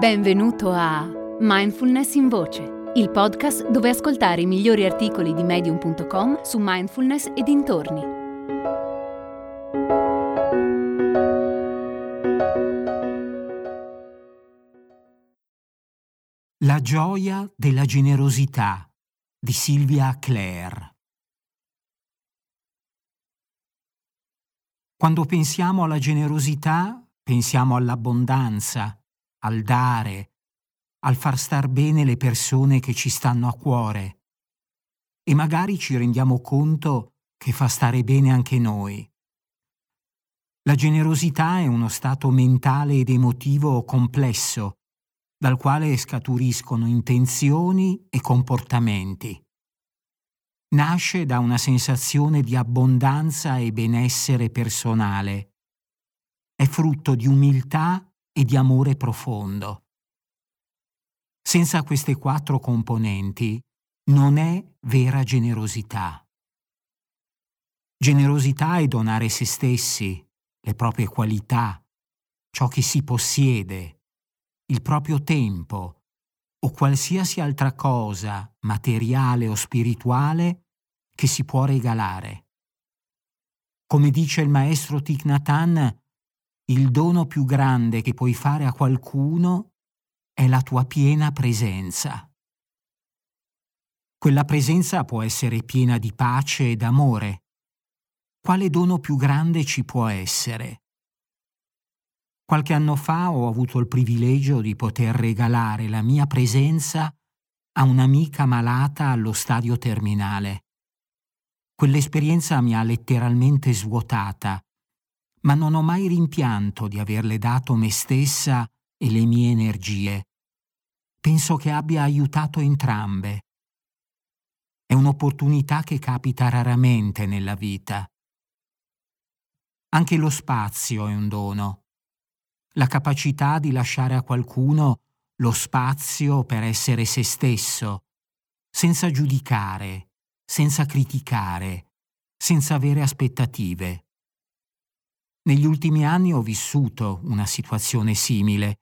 Benvenuto a Mindfulness in Voce, il podcast dove ascoltare i migliori articoli di medium.com su mindfulness e dintorni. La gioia della generosità di Silvia Clare. Quando pensiamo alla generosità, pensiamo all'abbondanza al dare, al far star bene le persone che ci stanno a cuore. E magari ci rendiamo conto che fa stare bene anche noi. La generosità è uno stato mentale ed emotivo complesso, dal quale scaturiscono intenzioni e comportamenti. Nasce da una sensazione di abbondanza e benessere personale. È frutto di umiltà e di amore profondo. Senza queste quattro componenti non è vera generosità. Generosità è donare se stessi, le proprie qualità, ciò che si possiede, il proprio tempo o qualsiasi altra cosa, materiale o spirituale, che si può regalare. Come dice il maestro Thich il dono più grande che puoi fare a qualcuno è la tua piena presenza. Quella presenza può essere piena di pace ed amore. Quale dono più grande ci può essere? Qualche anno fa ho avuto il privilegio di poter regalare la mia presenza a un'amica malata allo stadio terminale. Quell'esperienza mi ha letteralmente svuotata ma non ho mai rimpianto di averle dato me stessa e le mie energie. Penso che abbia aiutato entrambe. È un'opportunità che capita raramente nella vita. Anche lo spazio è un dono. La capacità di lasciare a qualcuno lo spazio per essere se stesso, senza giudicare, senza criticare, senza avere aspettative. Negli ultimi anni ho vissuto una situazione simile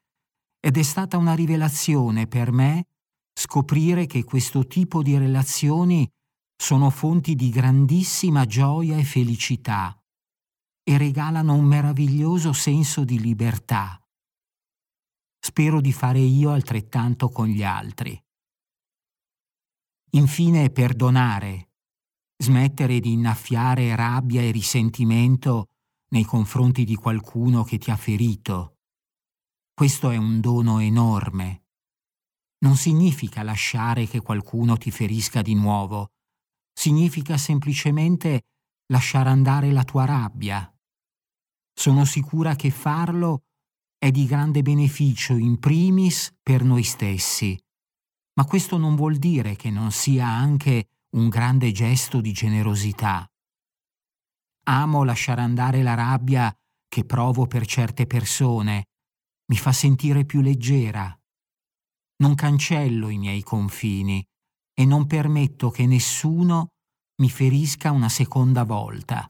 ed è stata una rivelazione per me scoprire che questo tipo di relazioni sono fonti di grandissima gioia e felicità e regalano un meraviglioso senso di libertà. Spero di fare io altrettanto con gli altri. Infine, perdonare, smettere di innaffiare rabbia e risentimento nei confronti di qualcuno che ti ha ferito. Questo è un dono enorme. Non significa lasciare che qualcuno ti ferisca di nuovo, significa semplicemente lasciare andare la tua rabbia. Sono sicura che farlo è di grande beneficio in primis per noi stessi, ma questo non vuol dire che non sia anche un grande gesto di generosità. Amo lasciare andare la rabbia che provo per certe persone. Mi fa sentire più leggera. Non cancello i miei confini e non permetto che nessuno mi ferisca una seconda volta.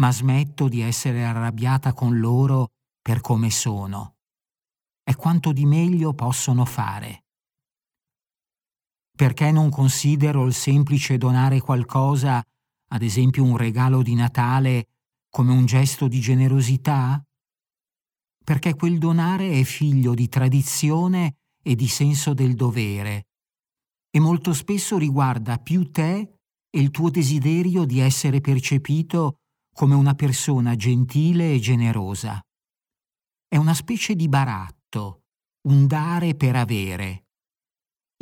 Ma smetto di essere arrabbiata con loro per come sono. È quanto di meglio possono fare. Perché non considero il semplice donare qualcosa ad esempio un regalo di Natale, come un gesto di generosità? Perché quel donare è figlio di tradizione e di senso del dovere e molto spesso riguarda più te e il tuo desiderio di essere percepito come una persona gentile e generosa. È una specie di baratto, un dare per avere.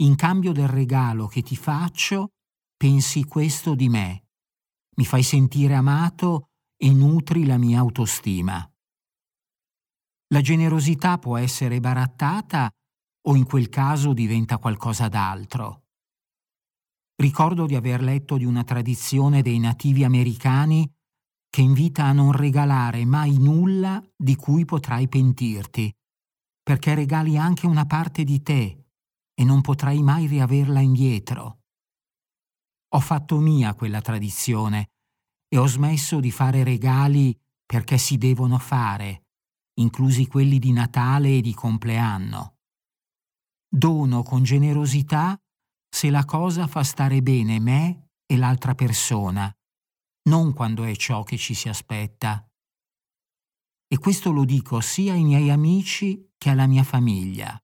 In cambio del regalo che ti faccio, pensi questo di me mi fai sentire amato e nutri la mia autostima. La generosità può essere barattata o in quel caso diventa qualcosa d'altro. Ricordo di aver letto di una tradizione dei nativi americani che invita a non regalare mai nulla di cui potrai pentirti, perché regali anche una parte di te e non potrai mai riaverla indietro. Ho fatto mia quella tradizione e ho smesso di fare regali perché si devono fare, inclusi quelli di Natale e di compleanno. Dono con generosità se la cosa fa stare bene me e l'altra persona, non quando è ciò che ci si aspetta. E questo lo dico sia ai miei amici che alla mia famiglia.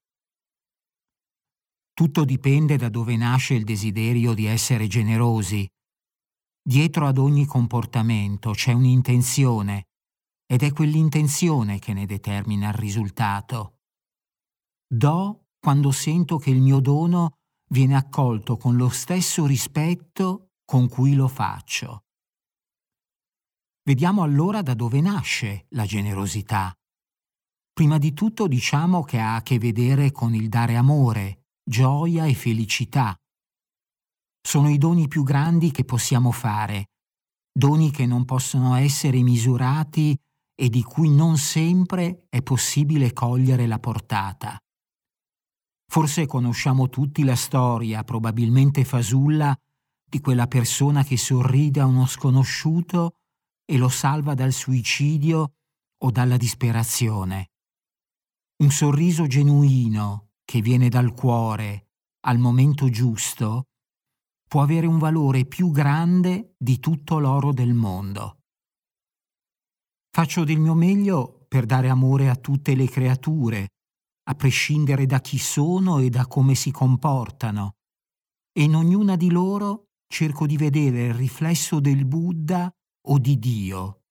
Tutto dipende da dove nasce il desiderio di essere generosi. Dietro ad ogni comportamento c'è un'intenzione ed è quell'intenzione che ne determina il risultato. Do quando sento che il mio dono viene accolto con lo stesso rispetto con cui lo faccio. Vediamo allora da dove nasce la generosità. Prima di tutto diciamo che ha a che vedere con il dare amore, gioia e felicità. Sono i doni più grandi che possiamo fare, doni che non possono essere misurati e di cui non sempre è possibile cogliere la portata. Forse conosciamo tutti la storia, probabilmente fasulla, di quella persona che sorride a uno sconosciuto e lo salva dal suicidio o dalla disperazione. Un sorriso genuino che viene dal cuore al momento giusto può avere un valore più grande di tutto l'oro del mondo. Faccio del mio meglio per dare amore a tutte le creature, a prescindere da chi sono e da come si comportano, e in ognuna di loro cerco di vedere il riflesso del Buddha o di Dio.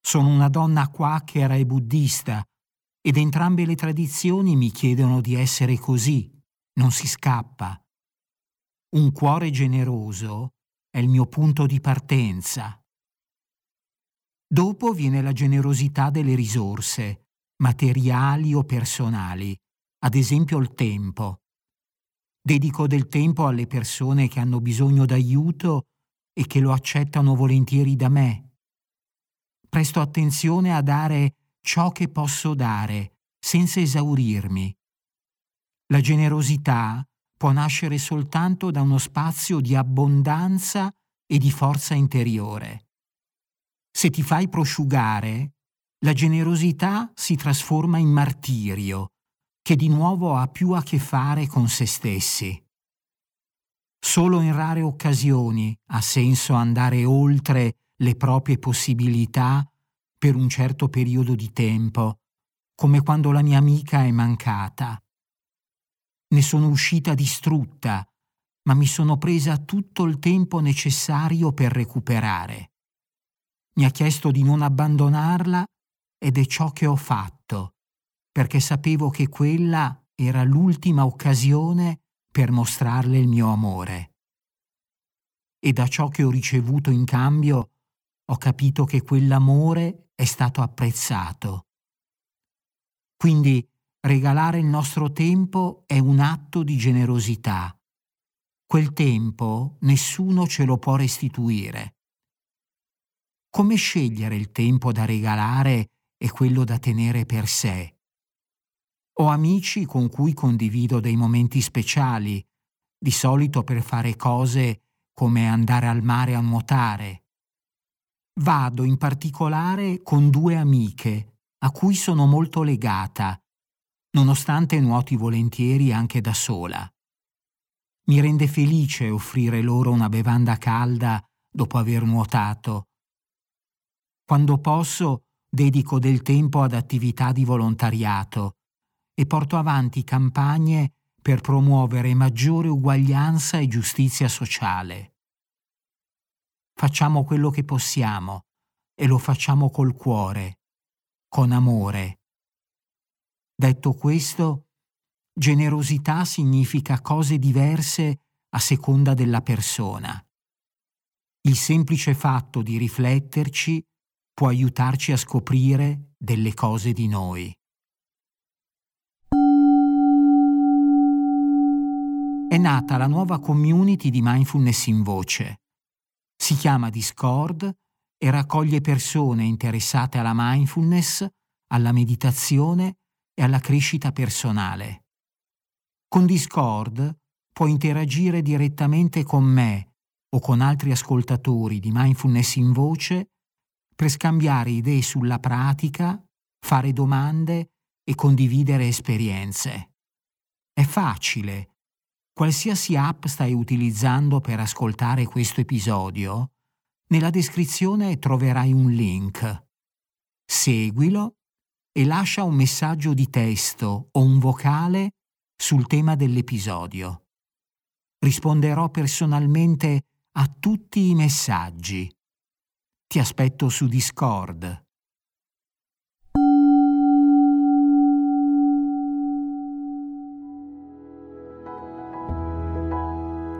Sono una donna quacchera e buddista, ed entrambe le tradizioni mi chiedono di essere così, non si scappa. Un cuore generoso è il mio punto di partenza. Dopo viene la generosità delle risorse, materiali o personali, ad esempio il tempo. Dedico del tempo alle persone che hanno bisogno d'aiuto e che lo accettano volentieri da me. Presto attenzione a dare ciò che posso dare, senza esaurirmi. La generosità può nascere soltanto da uno spazio di abbondanza e di forza interiore. Se ti fai prosciugare, la generosità si trasforma in martirio, che di nuovo ha più a che fare con se stessi. Solo in rare occasioni ha senso andare oltre le proprie possibilità per un certo periodo di tempo, come quando la mia amica è mancata. Ne sono uscita distrutta, ma mi sono presa tutto il tempo necessario per recuperare. Mi ha chiesto di non abbandonarla ed è ciò che ho fatto, perché sapevo che quella era l'ultima occasione per mostrarle il mio amore. E da ciò che ho ricevuto in cambio ho capito che quell'amore è stato apprezzato. Quindi regalare il nostro tempo è un atto di generosità. Quel tempo nessuno ce lo può restituire come scegliere il tempo da regalare e quello da tenere per sé? Ho amici con cui condivido dei momenti speciali, di solito per fare cose come andare al mare a nuotare. Vado in particolare con due amiche a cui sono molto legata, nonostante nuoti volentieri anche da sola. Mi rende felice offrire loro una bevanda calda dopo aver nuotato quando posso, dedico del tempo ad attività di volontariato e porto avanti campagne per promuovere maggiore uguaglianza e giustizia sociale. Facciamo quello che possiamo e lo facciamo col cuore, con amore. Detto questo, generosità significa cose diverse a seconda della persona. Il semplice fatto di rifletterci può aiutarci a scoprire delle cose di noi. È nata la nuova community di mindfulness in voce. Si chiama Discord e raccoglie persone interessate alla mindfulness, alla meditazione e alla crescita personale. Con Discord puoi interagire direttamente con me o con altri ascoltatori di mindfulness in voce per scambiare idee sulla pratica, fare domande e condividere esperienze. È facile. Qualsiasi app stai utilizzando per ascoltare questo episodio, nella descrizione troverai un link. Seguilo e lascia un messaggio di testo o un vocale sul tema dell'episodio. Risponderò personalmente a tutti i messaggi. Ti aspetto su Discord.